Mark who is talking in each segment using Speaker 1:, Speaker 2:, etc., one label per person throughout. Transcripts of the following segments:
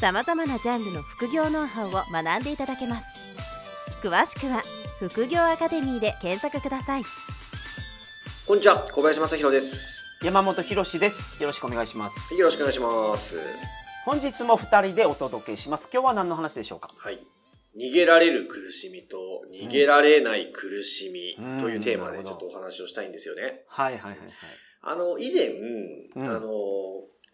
Speaker 1: さまざまなジャンルの副業ノウハウを学んでいただけます詳しくは副業アカデミーで検索ください
Speaker 2: こんにちは、小林正弘です。
Speaker 3: 山本博です。よろしくお願いします。
Speaker 2: よろしくお願いします。
Speaker 3: 本日も二人でお届けします。今日は何の話でしょうか？
Speaker 2: はい。逃げられる苦しみと逃げられない苦しみというテーマでちょっとお話をしたいんですよね。
Speaker 3: はいはいはいはい。
Speaker 2: あの、以前、
Speaker 3: うん
Speaker 2: あの、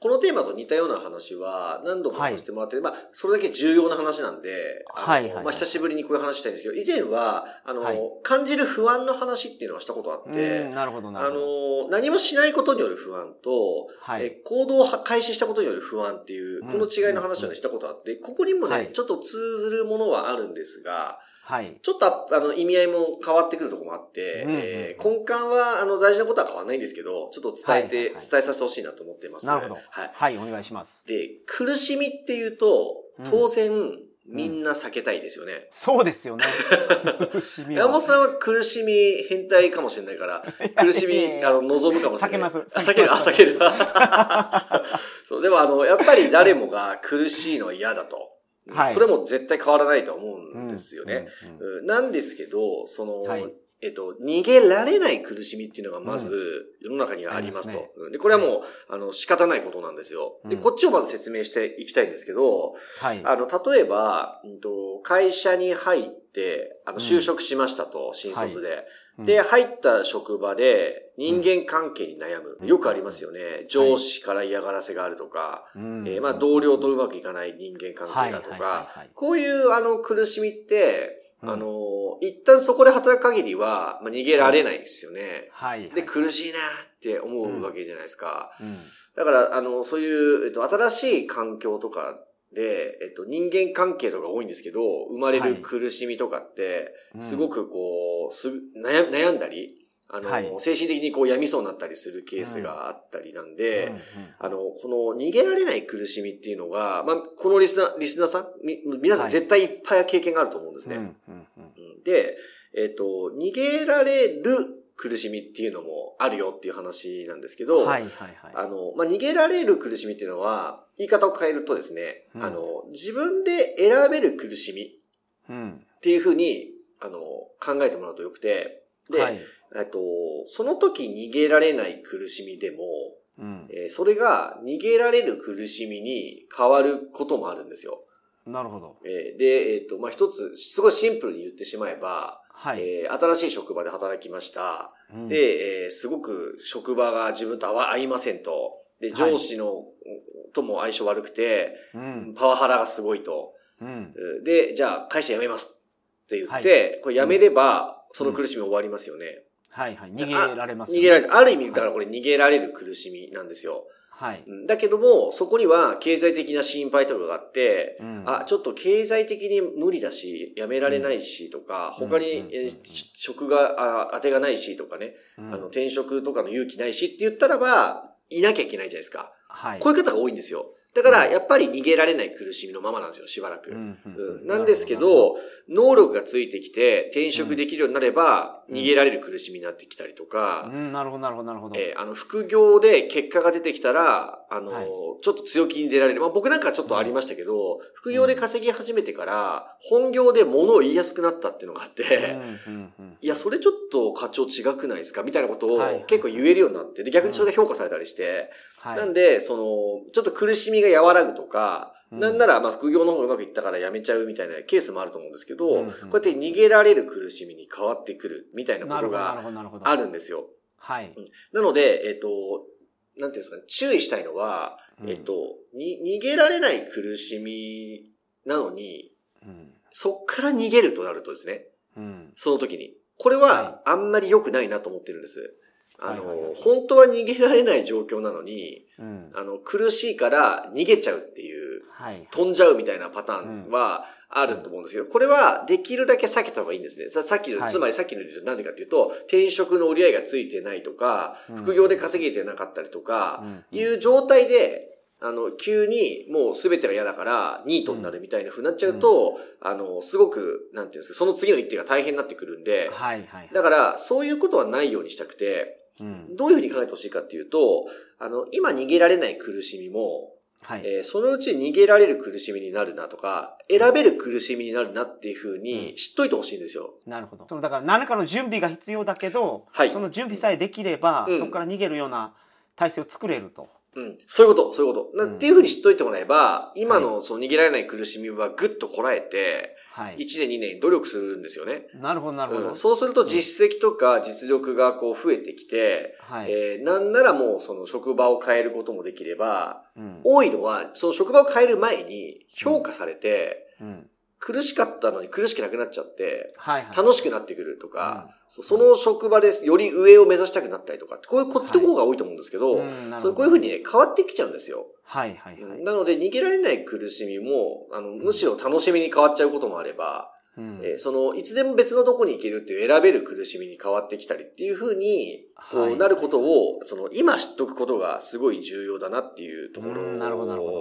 Speaker 2: このテーマと似たような話は何度もさせてもらって、まあ、それだけ重要な話なんで、
Speaker 3: はいはいはい
Speaker 2: まあ、久しぶりにこういう話したいんですけど、以前は、あの、
Speaker 3: はい
Speaker 2: 感じる不安の話っていうのはしたことあって、
Speaker 3: うんなるほどな
Speaker 2: あ
Speaker 3: るほど。
Speaker 2: の、何もしないことによる不安と、え
Speaker 3: はい。
Speaker 2: 行動を開始したことによる不安っていう、
Speaker 3: うん
Speaker 2: この違いの話をね、したことあって、ここにもね、
Speaker 3: はい
Speaker 2: ちょっと通ずるものはあるんですが、
Speaker 3: はい。
Speaker 2: ちょっとああの意味合いも変わってくるところもあって、
Speaker 3: うんうん
Speaker 2: えー根幹はあの大事なことは変わらないんですけど、ちょっと伝えて、
Speaker 3: はいはいはい
Speaker 2: 伝えさせてほしいなと思ってます。
Speaker 3: なるほど
Speaker 2: はい。
Speaker 3: はい、お願いします。
Speaker 2: で、苦しみっていうと
Speaker 3: うん、
Speaker 2: 当然、みんな避けたいですよね。
Speaker 3: そうですよね。
Speaker 2: 山本さんは苦しみ変態かもしれないから、苦しみ、あの、望むかもしれない。
Speaker 3: 避けます
Speaker 2: あ避ける、あ、避ける。そう、でもあの、やっぱり誰もが苦しいのは嫌だと。
Speaker 3: はい
Speaker 2: これも絶対変わらないと思うんですよね。
Speaker 3: うん。
Speaker 2: なんですけど、その、
Speaker 3: はい
Speaker 2: えっと、逃げられない苦しみっていうのがまず世の中にはありますと。うんで、これはもう、あの、仕方ないことなんですよ。で、
Speaker 3: うん
Speaker 2: こっちをまず説明していきたいんですけど、
Speaker 3: はい。
Speaker 2: あの、例えば、うんと会社に入って、あの、
Speaker 3: うん。
Speaker 2: 就職しましたと、新卒で。
Speaker 3: うん。
Speaker 2: で、、入った職場で人間関係に悩む。
Speaker 3: うん。
Speaker 2: よくありますよね。上司から嫌がらせがあるとか、
Speaker 3: うん。
Speaker 2: えーまあ、同僚とうまくいかない人間関係だと
Speaker 3: はい。はい。はい。
Speaker 2: か
Speaker 3: はい、
Speaker 2: こういうあの苦しみって、
Speaker 3: うん。
Speaker 2: あの、一旦そこで働く限りは、まあ、逃げられないですよね。
Speaker 3: はい。
Speaker 2: で、苦しいなって思うわけじゃないですか。
Speaker 3: うん。
Speaker 2: だから、あの、そういう、えっと、新しい環境とかで、えっと、人間関係とか多いんですけど、生まれる苦しみとかって、
Speaker 3: うん。
Speaker 2: すごくこう、す悩悩んだり、あの、
Speaker 3: はい。
Speaker 2: 精神的にこう病みそうになったりするケースがあったりなんで、
Speaker 3: うんうん。
Speaker 2: あの、この逃げられない苦しみっていうのが、まあ、このリスナー、リスナーさん、み皆さん
Speaker 3: はい。
Speaker 2: 絶対いっぱい経験があると思うんですね。
Speaker 3: うんうんうん。
Speaker 2: うん。で、えっ、と、逃げられる苦しみっていうのもあるよっていう話なんですけど、
Speaker 3: はいはいはい。
Speaker 2: あの、まあ、逃げられる苦しみっていうのは、言い方を変えるとですね、
Speaker 3: うん
Speaker 2: あの、自分で選べる苦しみ
Speaker 3: うん。
Speaker 2: っていうふうに、あの、考えてもらうとよくて、で、
Speaker 3: はい。
Speaker 2: えっと、その時逃げられない苦しみでも、
Speaker 3: うん。
Speaker 2: えーそれが逃げられる苦しみに変わることもあるんですよ。
Speaker 3: なるほど。
Speaker 2: えーで、えっ、と、まあ、一つ、すごいシンプルに言ってしまえば、
Speaker 3: はい。
Speaker 2: えー新しい職場で働きました。
Speaker 3: うん、
Speaker 2: で、えーすごく職場が自分と合いませんと。で、
Speaker 3: はい
Speaker 2: 上司の、とも相性悪くて、
Speaker 3: うん。
Speaker 2: パワハラがすごいと。
Speaker 3: うん。
Speaker 2: で、じゃあ会社辞めますって言って、これ辞めれば、その苦しみ終わりますよね。
Speaker 3: はいはい。逃げられます、
Speaker 2: 逃げられる。ある意味、だからこれ逃げられる苦しみなんですよ。
Speaker 3: はい。
Speaker 2: うんだけども、そこには経済的な心配とかがあって、
Speaker 3: うん
Speaker 2: あ、ちょっと経済的に無理だし、辞められないしとか、
Speaker 3: うん
Speaker 2: 他に、職が、あ当てがないしとかね、
Speaker 3: うん
Speaker 2: あの、転職とかの勇気ないしって言ったらば、いなきゃいけないじゃないですか。
Speaker 3: はい。
Speaker 2: こういう方が多いんですよ。だから、
Speaker 3: うん。
Speaker 2: やっぱり逃げられない苦しみのままなんですよ、しばらく。
Speaker 3: うん
Speaker 2: なんですけ、ど、能力がついてきて転職できるようになれば、
Speaker 3: うん。
Speaker 2: 逃げられる苦しみになってきたりと
Speaker 3: う
Speaker 2: か、
Speaker 3: ん、なるほど、なるほど、なるほど。
Speaker 2: えーあの、副業で結果が出てきたら、あの、
Speaker 3: はい。
Speaker 2: ちょっと強気に出られる。まあ僕なんかちょっとありましたけど、副業で稼ぎ始めてから、本業で物を言いやすくなったっていうのがあって、いや、それちょっと課長違くないですか？みたいなことを
Speaker 3: はい
Speaker 2: 結構言えるようになって、で、逆にそれが評価されたりして、
Speaker 3: はい。
Speaker 2: なんで、その、ちょっと苦しみが和らぐとか、
Speaker 3: うん
Speaker 2: なんなら、まあ、副業の方がうまくいったから辞めちゃうみたいなケースもあると思うんですけど、
Speaker 3: うんうん
Speaker 2: こうやって逃げられる苦しみに変わってくるみたいなことが。あるんですよ。
Speaker 3: はい。
Speaker 2: なので、えっ、と、なんていうんですかね、注意したいのは、
Speaker 3: うん
Speaker 2: えっ、と、に、逃げられない苦しみなのに、
Speaker 3: うん。
Speaker 2: そっから逃げるとなるとですね、
Speaker 3: うん。
Speaker 2: その時に。これ
Speaker 3: は
Speaker 2: は、あんまり良くないなと思ってるんです。あの、
Speaker 3: はいはいはい
Speaker 2: 本当は逃げられない状況なのに、
Speaker 3: うん。
Speaker 2: あの、苦しいから逃げちゃうっていう
Speaker 3: はい。
Speaker 2: 飛んじゃうみたいなパターンはあると思うんですけど、これはできるだけ避けた方がいいんですね。ささっきの、
Speaker 3: はい
Speaker 2: つまりさっきの理由なんでかっていうと、転職の折り合いがついてないとか、
Speaker 3: うん
Speaker 2: 副業で稼げてなかったりとか、
Speaker 3: うん
Speaker 2: いう状態で、あの、急にもう全てが嫌だから、ニートになるみたいな風になっちゃうと、あの、すごく、なんていうんですか、その次の一手が大変になってくるんで、
Speaker 3: はいはい。
Speaker 2: だから、そういうことはないようにしたくて、
Speaker 3: うん。
Speaker 2: どういうふうに考えてほしいかっていうと、あの、今逃げられない苦しみも、
Speaker 3: はい。
Speaker 2: えーそのうち逃げられる苦しみになるなとか、選べる苦しみになるなっていうふうに知っといてほしいんですよ。
Speaker 3: なるほど。そのだから何かの準備が必要だけど、
Speaker 2: はい
Speaker 3: その準備さえできれば、
Speaker 2: うん
Speaker 3: そこから逃げるような体制を作れると。
Speaker 2: うん。そういうこと、そういうこと。な
Speaker 3: うん
Speaker 2: っていうふうに知っといてもらえば、今のその逃げられない苦しみはぐっとこらえて、
Speaker 3: はい。
Speaker 2: 1年2年努力するんですよね。
Speaker 3: なるほどなるほど。
Speaker 2: うん、そうすると実績とか実力がこう増えてきて、
Speaker 3: はい。
Speaker 2: えーなんならもうその職場を変えることもできれば、
Speaker 3: うん。
Speaker 2: 多いのは、その職場を変える前に評価されて、
Speaker 3: うん。
Speaker 2: 苦しかったのに苦しくなくなっちゃって。楽しくなってくるとか、そその職場でより上を目指したくなったりとか、こういうこっちの方が多いと思うんですけど、そうこういうふうにね、変わってきちゃうんですよ。
Speaker 3: はいはいはい。
Speaker 2: なので、逃げられない苦しみも、あの、むしろ楽しみに変わっちゃうこともあれば、
Speaker 3: うん。
Speaker 2: えーその、いつでも別のとこに行けるっていう選べる苦しみに変わってきたりっていうふうに、こ
Speaker 3: はい。
Speaker 2: うなることを、その、今知っとくことがすごい重要だなっていうところ
Speaker 3: うん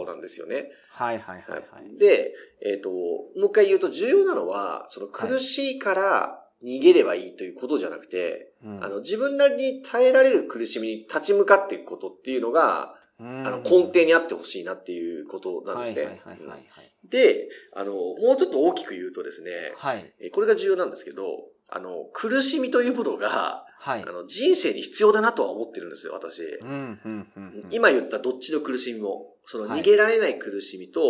Speaker 3: な
Speaker 2: んですよね。
Speaker 3: はいはいはいはい。
Speaker 2: で、えっ、と、もう一回言うと重要なのは、その苦しいから逃げればいいということじゃなくて、
Speaker 3: うん。
Speaker 2: あの、自分なりに耐えられる苦しみに立ち向かっていくことっていうのが、
Speaker 3: あ
Speaker 2: あの、根底にあってほしいなっていうことなんですね。で、あの、もうちょっと大きく言うとですね、
Speaker 3: はい。
Speaker 2: これが重要なんですけど、あの、苦しみというものが、
Speaker 3: はい
Speaker 2: あ。の、人生に必要だなとは思ってるんですよ、私。今言ったどっちの苦しみも、その
Speaker 3: はい
Speaker 2: 逃げられない苦しみと、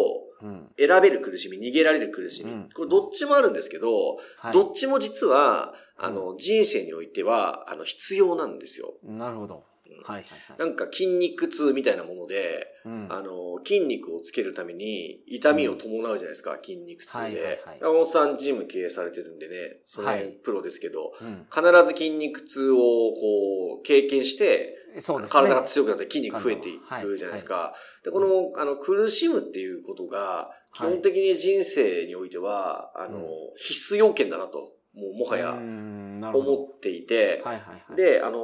Speaker 3: うん。
Speaker 2: 選べる苦しみ、逃げられる苦しみ。
Speaker 3: うん
Speaker 2: これどっちもあるんですけど、
Speaker 3: はい。
Speaker 2: どっちも実は、あの、人生においては、あの、必要なんですよ。
Speaker 3: なるほど。はいはいはい。
Speaker 2: なんか筋肉痛みたいなもので、
Speaker 3: うん。
Speaker 2: あの、筋肉をつけるために痛みを伴うじゃないですか、筋肉痛
Speaker 3: はいはい
Speaker 2: で。
Speaker 3: はい。
Speaker 2: さんジム経営されてるんでね、その辺
Speaker 3: はい。
Speaker 2: プロですけど、
Speaker 3: うん。
Speaker 2: 必ず筋肉痛をこう、経験して、
Speaker 3: そうですね。
Speaker 2: 体が強くなって筋肉増えてい
Speaker 3: はい
Speaker 2: くじゃないですか。で、この、あの、苦しむっていうことが、基本的に人生においては、あの
Speaker 3: うん、
Speaker 2: 必須要件だなと、もうもはや思っていて、
Speaker 3: はいはいはい。
Speaker 2: で、あの、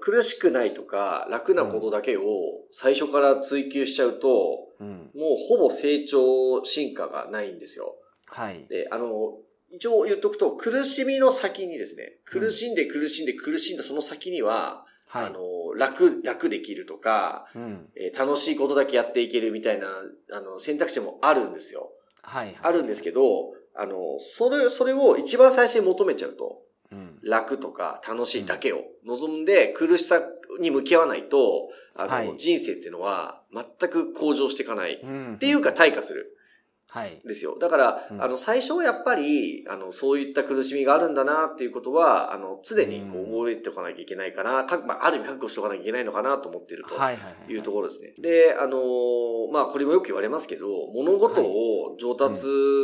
Speaker 2: 苦しくないとか楽なことだけを最初から追求しちゃうと、
Speaker 3: うん。
Speaker 2: もうほぼ成長進化がないんですよ。
Speaker 3: はい。
Speaker 2: で、あの、一応言っとくと、苦しみの先にですね、苦しんで苦しんで苦しんだその先には、
Speaker 3: はい。
Speaker 2: あの、楽、楽できるとか、
Speaker 3: うん。
Speaker 2: えー楽しいことだけやっていけるみたいな、あの、選択肢もあるんですよ。
Speaker 3: はいはい。
Speaker 2: あるんですけど、あの、それ、それを一番最初に求めちゃうと、
Speaker 3: うん。
Speaker 2: 楽とか楽しいだけを望んで苦しさに向き合わないと、あの、
Speaker 3: はい
Speaker 2: 人生っていうのは全く向上していかない。っ
Speaker 3: うん。
Speaker 2: ていうか退化する。
Speaker 3: はい。
Speaker 2: ですよ。だから、
Speaker 3: うん
Speaker 2: あの、最初はやっぱり、あの、そういった苦しみがあるんだなっていうことは、あの、常にこう
Speaker 3: うん
Speaker 2: 覚えておかなきゃいけないかな、かまあ、ある意味覚悟しておかなきゃいけないのかなと思っていると。
Speaker 3: はいはいはい。
Speaker 2: いうところですね。で、あのーまあ、これもよく言われますけど、物事を上達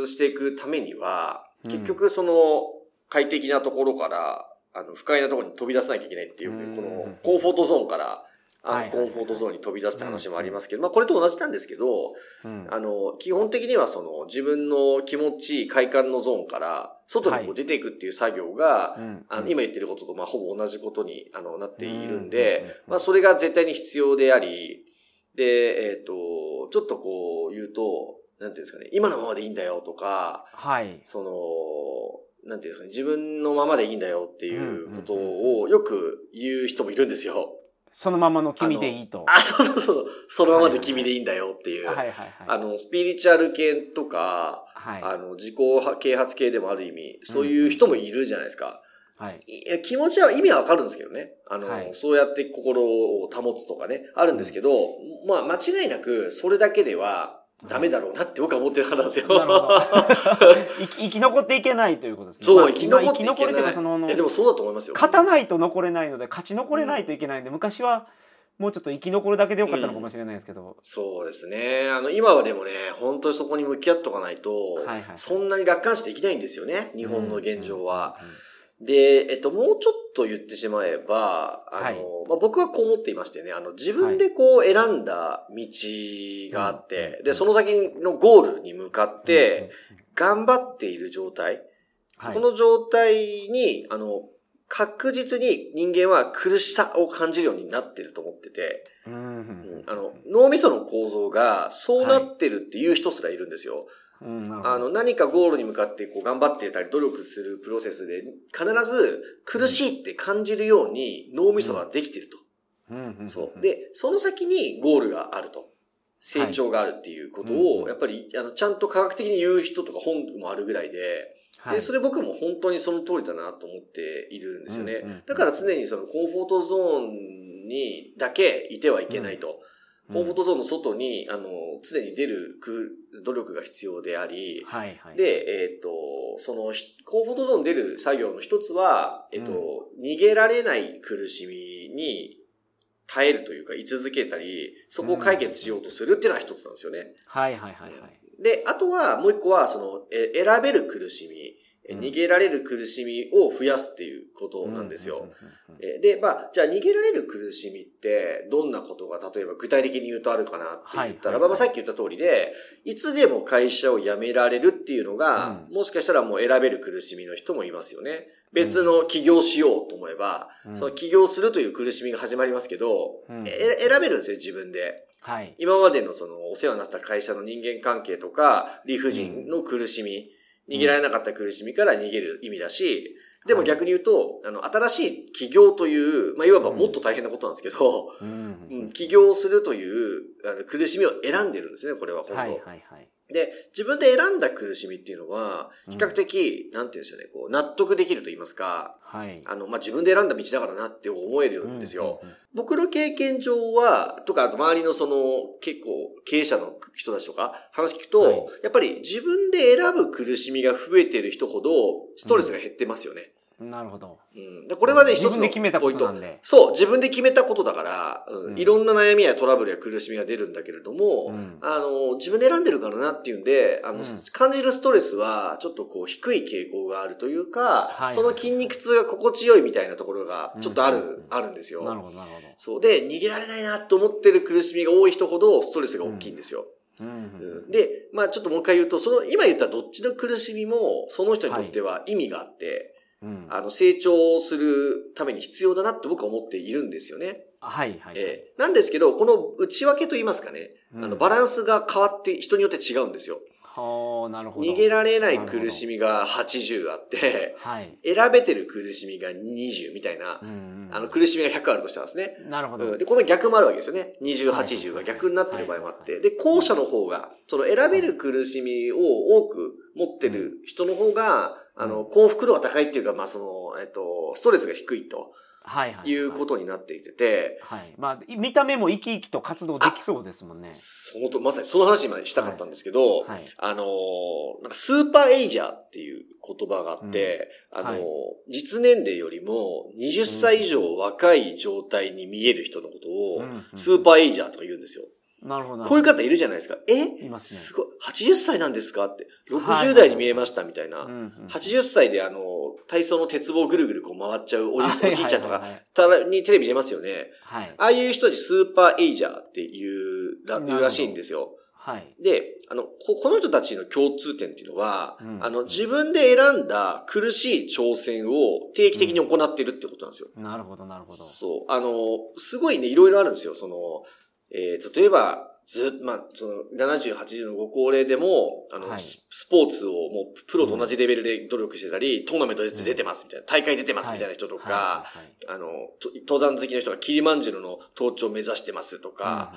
Speaker 2: していくためには、
Speaker 3: うん
Speaker 2: 結局その、快適なところから、あの、不快なところに飛び出さなきゃいけないっていう、
Speaker 3: うん。
Speaker 2: この、コンフォートゾーンから、コンフォートゾーンに飛び出すって話もありますけど、まあ、これと同じなん。ですけど、
Speaker 3: うん。
Speaker 2: あの、基本的にはその、自分の気持ちいい快感のゾーンから、外にこ
Speaker 3: はい。
Speaker 2: う出ていくっていう作業が、
Speaker 3: うん。
Speaker 2: あの、今言ってることと、まあ、ほぼ同じことに、あの、なっているんで、まあ、それが絶対に必要であり、で、えっ、と、ちょっとこう言うと、なんていうんですかね、今のままでいいんだよとか、
Speaker 3: はい。
Speaker 2: その、なんていうんですかね、自分のままでいいんだよっていうことをよく言う人もいるんですよ。
Speaker 3: そのままの君でいいと。
Speaker 2: あ、そうそうそう、そのままで君でいいんだよっていう。
Speaker 3: はいはいはい。
Speaker 2: あの、スピリチュアル系とか、
Speaker 3: はい。
Speaker 2: あの、自己啓発系でもある意味、そういう人もいるじゃないですか。
Speaker 3: はい。
Speaker 2: いや気持ちは意味はわかるんですけどね。あの、
Speaker 3: はい
Speaker 2: そうやって心を保つとかね、あるんですけど、まあ間違いなくそれだけではダメだろうなって僕は思ってる派なんですよ。
Speaker 3: 生き残っていけないということですね。
Speaker 2: そう、
Speaker 3: まあ
Speaker 2: 生き残っていけない。
Speaker 3: かその、あの
Speaker 2: え、でもそうだと思いますよ。
Speaker 3: 勝たないと残れないので、勝ち残れないといけないんで、昔はもうちょっと生き残るだけでよかったのかもしれないですけど。
Speaker 2: そうですね。あの、今はでもね、本当にそこに向き合っとかないと、
Speaker 3: はいはい
Speaker 2: そんなに楽観視できないんですよね。日本の現状は。。で、えっと、もうちょっと言ってしまえば、あの、
Speaker 3: はい。
Speaker 2: まあ、僕はこう思っていましてね、あの、自分でこう選んだ道があって、
Speaker 3: うん
Speaker 2: で、その先のゴールに向かって、頑張っている状態、
Speaker 3: はい、
Speaker 2: この状態に、あの、確実に人間は苦しさを感じるようになってると思ってて、うんあの、脳みその構造がそうなってるっていう人すらいるんですよ。あの、何かゴールに向かってこう頑張ってたり努力するプロセスで、必ず苦しいって感じるように脳みそができてると。そう。で、その先にゴールがあると。成長があるっていうことを、
Speaker 3: はい
Speaker 2: やっぱり、あの、ちゃんと科学的に言う人とか本もあるぐらいで、
Speaker 3: はい
Speaker 2: で、それ僕も本当にその通りだなと思っているんですよね。だから常にそのコンフォートゾーンにだけいてはいけないと。コンフォートゾーンの外に、あの、常に出るく努力が必要であり、
Speaker 3: はいはい。
Speaker 2: で、えっ、と、その、ひコンフォートゾーン出る作業の一つは、えっ、と、逃げられない苦しみに耐えるというか、居続けたり、そこを解決しようとするっていうのは一つなんですよね。
Speaker 3: はいはいはいはい。
Speaker 2: で、あとはもう一個は、その、え選べる苦しみ、逃げられる苦しみを増やすっていうことなんですよ。で、まあ、じゃあ逃げられる苦しみって、どんなことが例えば具体的に言うとあるかなって言ったら、まあ、さっき言った通りで、いつでも会社を辞められるっていうのが、
Speaker 3: うん
Speaker 2: もしかしたらもう選べる苦しみの人もいますよね。別の起業しようと思えば、
Speaker 3: うん
Speaker 2: その起業するという苦しみが始まりますけど、
Speaker 3: うん
Speaker 2: え選べるんですよ、自分で。
Speaker 3: はい。
Speaker 2: 今までのそのお世話になった会社の人間関係とか、理不尽の苦しみ、逃げられなかった苦しみから逃げる意味だし、でも逆に言うと、あの、新しい起業という、まあ、いわばもっと大変なことなんですけど、
Speaker 3: うん。
Speaker 2: うん、起業するというあの苦しみを選んでるんですね、これは本当、
Speaker 3: はいはいはい。
Speaker 2: で、自分で選んだ苦しみっていうのは、
Speaker 3: うん
Speaker 2: 比較的、なんていうんですよね、こう、納得できると言いますか、
Speaker 3: はい。
Speaker 2: あの、まあ、自分で選んだ道だからなって思えるんですよ。
Speaker 3: うんうんうん。
Speaker 2: 僕の経験上は、とか、あと周りのその、結構、経営者の人たちとか、話聞くと、
Speaker 3: はい
Speaker 2: やっぱり自分で選ぶ苦しみが増えてる人ほど、ストレスが減ってますよね。
Speaker 3: なるほど。
Speaker 2: うん。でこれはね、一
Speaker 3: 自
Speaker 2: つの
Speaker 3: 分で決めたこ
Speaker 2: ポイント
Speaker 3: となんで。
Speaker 2: そう、自分で決めたことだから、うん
Speaker 3: うん
Speaker 2: いろんな悩みやトラブルや苦しみが出るんだけれども、
Speaker 3: うん
Speaker 2: あの、自分で選んでるからなっていうんで、あの、
Speaker 3: うん
Speaker 2: 感じるストレスは、ちょっとこう、低い傾向があるというか、
Speaker 3: はい
Speaker 2: その筋肉痛が心地よいみたいなところが、ちょっとある、
Speaker 3: うん
Speaker 2: あるんですよ。
Speaker 3: なるほどなるほど。
Speaker 2: そう。で、逃げられないなと思ってる苦しみが多い人ほど、ストレスが大きいんですよ。
Speaker 3: うん
Speaker 2: う
Speaker 3: うんん
Speaker 2: で、まあちょっともう一回言うと、その、今言ったどっちの苦しみも、その人にとっては意味があって、
Speaker 3: うん
Speaker 2: あの、成長するために必要だなって僕は思っているんですよね。
Speaker 3: はいはい。
Speaker 2: えーなんですけど、この内訳と言いますかね、
Speaker 3: うん
Speaker 2: あの、バランスが変わって人によって違うんですよ。
Speaker 3: はあ、なるほど。
Speaker 2: 逃げられない苦しみが80あって、
Speaker 3: はい。
Speaker 2: 選べてる苦しみが20みたいな
Speaker 3: う、んうん
Speaker 2: あの、苦しみが100あるとしたらですね。
Speaker 3: なるほど。
Speaker 2: うんで、この逆もあるわけですよね。20、
Speaker 3: はい
Speaker 2: 80が逆になってる場合もあっ
Speaker 3: は
Speaker 2: て。で、後者の方が、その選べる苦しみを多く持ってる人の方が、あの、幸福度が高いっていうか、まあ、その、えっと、ストレスが低いと
Speaker 3: はいはい。
Speaker 2: いうことになっていてて、
Speaker 3: はい。まあ、見た目も生き生きと活動できそうですもんね。
Speaker 2: そのと、まさにその話今したかったんですけど、
Speaker 3: はい。
Speaker 2: あのーなんかスーパーエイジャーっていう言葉があって、あのー
Speaker 3: はい
Speaker 2: 実年齢よりも20歳以上若い状態に見える人のことを、
Speaker 3: うんうん
Speaker 2: スーパーエイジャーとか言うんですよ。
Speaker 3: なるほど。
Speaker 2: こういう方いるじゃないですか。え？
Speaker 3: いますね。
Speaker 2: すごい。80歳なんですか？って。
Speaker 3: はい
Speaker 2: 60代に見えましたみたいな。
Speaker 3: うんうん
Speaker 2: 80歳であの、体操の鉄棒をぐるぐるこう回っちゃうおじおじいちゃんとか、
Speaker 3: はいはいはい
Speaker 2: たまにテレビ出ますよね。
Speaker 3: はい。
Speaker 2: ああいう人たちスーパーエイジャーっていうらいうらしいんですよ。
Speaker 3: はい。
Speaker 2: で、あの、ここの人たちの共通点っていうのは、
Speaker 3: うん
Speaker 2: あの、自分で選んだ苦しい挑戦を定期的に行ってるってことなんですよ。
Speaker 3: なるほど、なるほど。
Speaker 2: そう。あの、すごいね、いろいろあるんですよ。その、えー例えば、ずっと、まあ、その、70、80のご高齢でも、あの、
Speaker 3: はい。
Speaker 2: ススポーツをもう、プロと同じレベルで努力してたり、トーナメントで出てますみたいな、大会出てますみたいな人とか、あの、と登山好きの人がキリマンジェロの登頂を目指してますとか、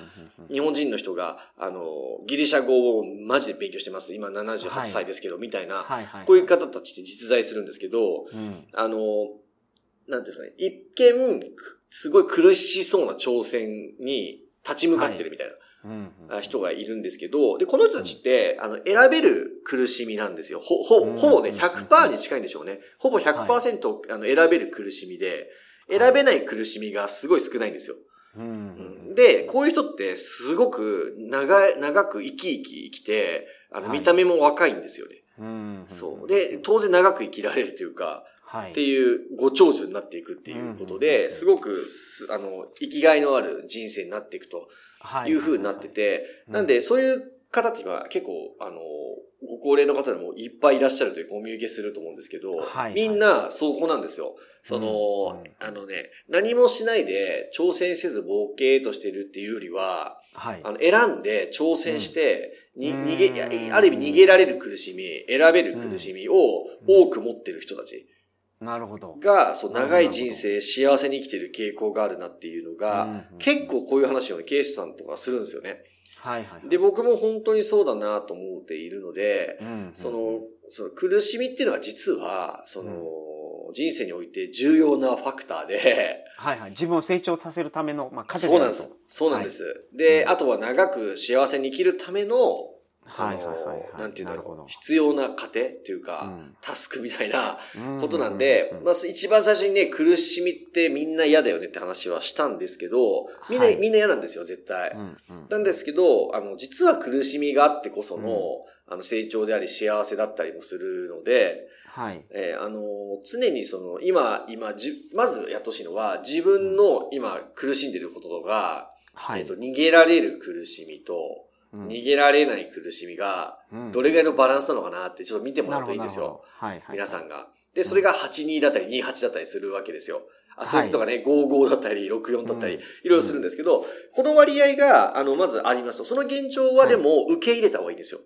Speaker 2: 日本人の人が、あの、ギリシャ語をマジで勉強してます。今78歳ですけど、みたいな、
Speaker 3: はいはい。
Speaker 2: こういう方たちって実在するんですけど、
Speaker 3: うん。
Speaker 2: あの、なんですかね、一見、くすごい苦しそうな挑戦に立ち向かってるみたいな、人がいるんですけど、で、この人たちって、あの、選べる苦しみなんですよ。ほ、ほ、
Speaker 3: うん。
Speaker 2: ほぼね、100%に近いんでしょうね。ほぼ100%、あの選べる苦しみで、選べない苦しみがすごい少ないんですよ。で、こういう人ってすごく長い、長く生き生き生きて、あの、
Speaker 3: はい。
Speaker 2: 見た目も若いんですよね。
Speaker 3: うんうん
Speaker 2: そう。で、当然長く生きられるというか、
Speaker 3: はい
Speaker 2: っていうご長寿になっていくっていうこと
Speaker 3: うん
Speaker 2: で、すごくす、あの、生きがいのある人生になっていくと
Speaker 3: はい。
Speaker 2: いう風になってて、
Speaker 3: うん。
Speaker 2: なんで、そういう方って今結構、あの、ご高齢の方でもいっぱいいらっしゃるというかお見受けすると思うんですけど、
Speaker 3: はい。
Speaker 2: みんなそこなんですよ。その、
Speaker 3: うんうん
Speaker 2: あのね、何もしないで挑戦せずボケーとしてるっていうよりは、
Speaker 3: はい。
Speaker 2: あの選んで挑戦して、に
Speaker 3: うん。
Speaker 2: 逃げ、ある意味逃げられる苦しみ、選べる苦しみを多く持ってる人たち
Speaker 3: なるほど。
Speaker 2: が、そう、長い人生幸せに生きてる傾向があるなっていうのが、
Speaker 3: うん
Speaker 2: 結構こういう話をね、ケイスさんとかするんですよね。
Speaker 3: はいはい。
Speaker 2: で、僕も本当にそうだなと思っているので、
Speaker 3: うん
Speaker 2: その、その苦しみっていうのが実は、その、人生において重要なファクターで、
Speaker 3: はいはい。自分を成長させるための、まあ、糧
Speaker 2: そうなんです
Speaker 3: と。。
Speaker 2: そうなんです。で、
Speaker 3: うん
Speaker 2: あとは長く幸せに生きるための、
Speaker 3: はいはいはいはい。
Speaker 2: なんていうんだろう。必要な過程っていうか、
Speaker 3: うん
Speaker 2: タスクみたいな
Speaker 3: うん
Speaker 2: ことなんで、
Speaker 3: うん
Speaker 2: まあ、一番最初にね、苦しみってみんな嫌だよねって話はしたんですけど、みんな、
Speaker 3: はい
Speaker 2: みんな嫌なんですよ、絶対。
Speaker 3: うんうん
Speaker 2: なんですけど、あの、実は苦しみがあってこその、あの、成長であり幸せだったりもするので、
Speaker 3: はい。
Speaker 2: えーあの、常にその、今、今、じ、まずやってほしいのは、自分の今苦しんでることとか、
Speaker 3: はい。
Speaker 2: えっと、逃げられる苦しみと、
Speaker 3: うん
Speaker 2: 逃げられない苦しみが、
Speaker 3: うん
Speaker 2: どれぐらいのバランスなのかなってちょっと見てもらうといいんですよ。
Speaker 3: はいはい。
Speaker 2: 皆さんが。で、それが82だったり28だったりするわけですよ。あそういうことがね、55だったり64だったり、
Speaker 3: うん
Speaker 2: いろいろするんですけど、この割合が、あの、まずありますと、その現状はでも受け入れた方がいいんですよ。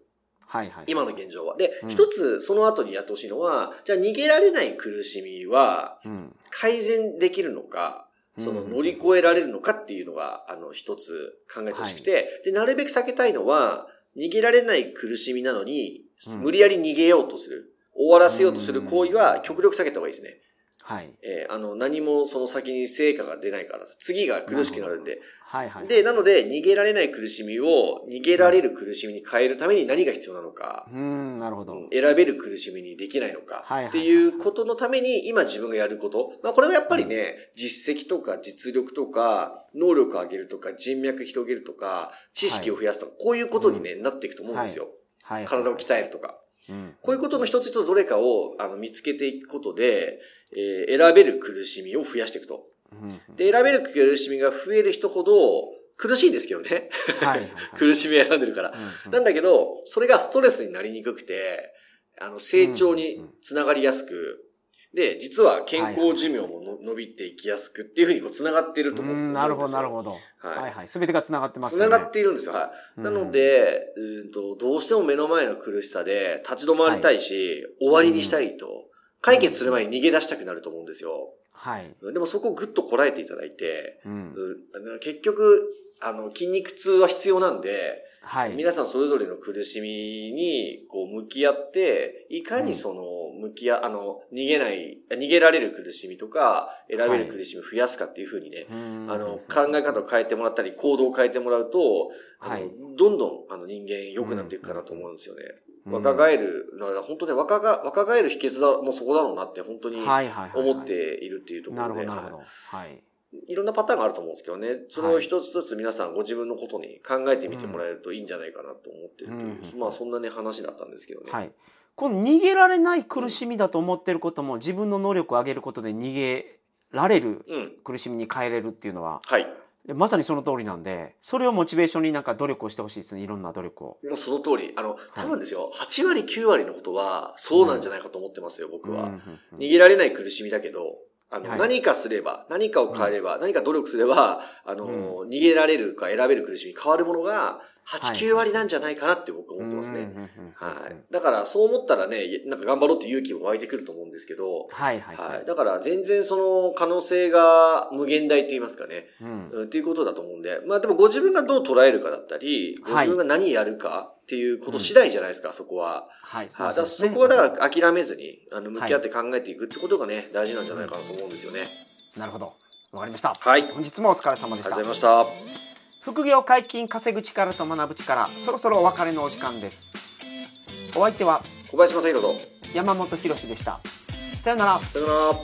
Speaker 3: はいはい。
Speaker 2: 今の現状は。で
Speaker 3: う、ん
Speaker 2: 一つその後にやってほしいのは、じゃあ逃げられない苦しみは
Speaker 3: うん。
Speaker 2: 改善できるのか、その
Speaker 3: うん
Speaker 2: 乗り越えられるのかっていうのが、あの、一つ考えてほしくて、で、なるべく避けたいのは、逃げられない苦しみなのに、
Speaker 3: うん
Speaker 2: 無理やり逃げようとする。終わらせようとする行為は極力避けた方がいいですね。
Speaker 3: はい。
Speaker 2: えーあの、何もその先に成果が出ないから、次が苦しくなるんで。
Speaker 3: はいはい。
Speaker 2: で、なので、逃げられない苦しみを、逃げられる苦しみに変えるために何が必要なのか、
Speaker 3: うん、なるほど。
Speaker 2: うん選べる苦しみにできないのか
Speaker 3: はい
Speaker 2: っていうことのために今自分がやること。まあこれはやっぱりね、実績とか実力とか、能力を上げるとか、人脈広げるとか、知識を増やすとか、こういうことにね、なっていくと思うんですよ。
Speaker 3: はいはい。
Speaker 2: 体を鍛えるとか。
Speaker 3: うん。
Speaker 2: こういうことの一つ一つどれかをあの見つけていくことで、えー選べる苦しみを増やしていくと。
Speaker 3: うん。
Speaker 2: で、選べる苦しみが増える人ほど苦しいんですけどね。苦しみを選んでるから。
Speaker 3: うん
Speaker 2: なんだけど、それがストレスになりにくくて、あの、成長につながりやすく、で、実は健康寿命もの伸びていきやすくっていうふうにこう繋がっていると思
Speaker 3: うん、
Speaker 2: うんですよ。
Speaker 3: なるほど、なるほど。
Speaker 2: はい
Speaker 3: はいはい。すべてが繋がってますよね。
Speaker 2: 繋がっているんですよ。はい。なので、うーんと、どうしても目の前の苦しさで立ち止まりたいし、終わりにしたいと、解決する前に逃げ出したくなると思うんですよ。
Speaker 3: はい。
Speaker 2: でもそこをぐっとこらえていただいて、
Speaker 3: うん。
Speaker 2: 結局、あの、筋肉痛は必要なんで、
Speaker 3: はい。
Speaker 2: 皆さんそれぞれの苦しみに、こう、向き合って、いかにその、向き合、あの、逃げない、逃げられる苦しみとか、選べる苦しみを増やすかっていうふうにね、
Speaker 3: うん
Speaker 2: あの、考え方を変えてもらったり、行動を変えてもらうと、
Speaker 3: はい
Speaker 2: どんどん、あの、人間良くなっていくかなと思うんですよね。
Speaker 3: うん
Speaker 2: 若返る、だから本当ね、若が、若返る秘訣だ、もうそこだろうなって、本当に
Speaker 3: はいはいはいはい。
Speaker 2: 思っているっていうとこ
Speaker 3: なるほど、
Speaker 2: ろで、
Speaker 3: なるほど。
Speaker 2: は
Speaker 3: はい。
Speaker 2: いいろんなパターンがあると思うんですけどね、それを一つずつ皆さんご自分のことに考えてみてもらえるといいんじゃないかなと思ってるという、
Speaker 3: うん
Speaker 2: まあそんなね、話だったんですけどね。
Speaker 3: はい。この逃げられない苦しみだと思ってることも自分の能力を上げることで逃げられる
Speaker 2: うん。
Speaker 3: 苦しみに変えれるっていうのは
Speaker 2: はい。
Speaker 3: まさにその通りなんでそれをモチベーションになんか努力をしてほしいですねいろんな努力を。
Speaker 2: もうその通り。あの、多分ですよ、8割、9割のことは、そうなんじゃないかと思ってますよ、僕は。
Speaker 3: うんうんうん
Speaker 2: 逃げられない苦しみだけど、あの、
Speaker 3: はい
Speaker 2: 何かすれば、何かを変えれば、何か努力すれば、あの、逃げられるか選べる苦しみ変わるものが、8、
Speaker 3: はい
Speaker 2: 9割なんじゃないかなって僕は思ってますね。はい。だから、そう思ったらね、なんか頑張ろうって勇気も湧いてくると思うんですけど、
Speaker 3: はいはいは
Speaker 2: はいい。だから、全然その可能性が無限大と言いますかね、
Speaker 3: うん
Speaker 2: うん、っていうことだと思うんで、まあでもご自分がどう捉えるかだったり、ご
Speaker 3: はい
Speaker 2: 自分が何やるかっていうこと次第じゃないですか、そこは。
Speaker 3: はい
Speaker 2: そこはだから諦めずに、あの、向き合って考えていくってことがね、大事なんじゃないかなと思うんですよね。
Speaker 3: なるほどわかりました
Speaker 2: はい。ありがと
Speaker 3: 本日もお疲れ様で
Speaker 2: うご
Speaker 3: した
Speaker 2: ざいました。
Speaker 3: 副業解禁稼ぐ力と学ぶ力そろそろお別れのお時間ですお相手は
Speaker 2: 小林正宏と、
Speaker 3: 山本博でしたさよなら
Speaker 2: さよなら。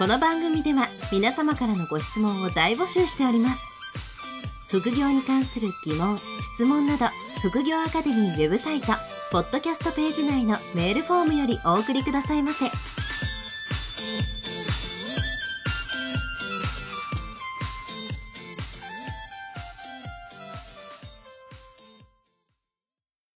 Speaker 1: この番組では皆様からのご質問を大募集しております副業に関する疑問・質問など副業アカデミーウェブサイトポッドキャストページ内のメールフォームよりお送りくださいませ。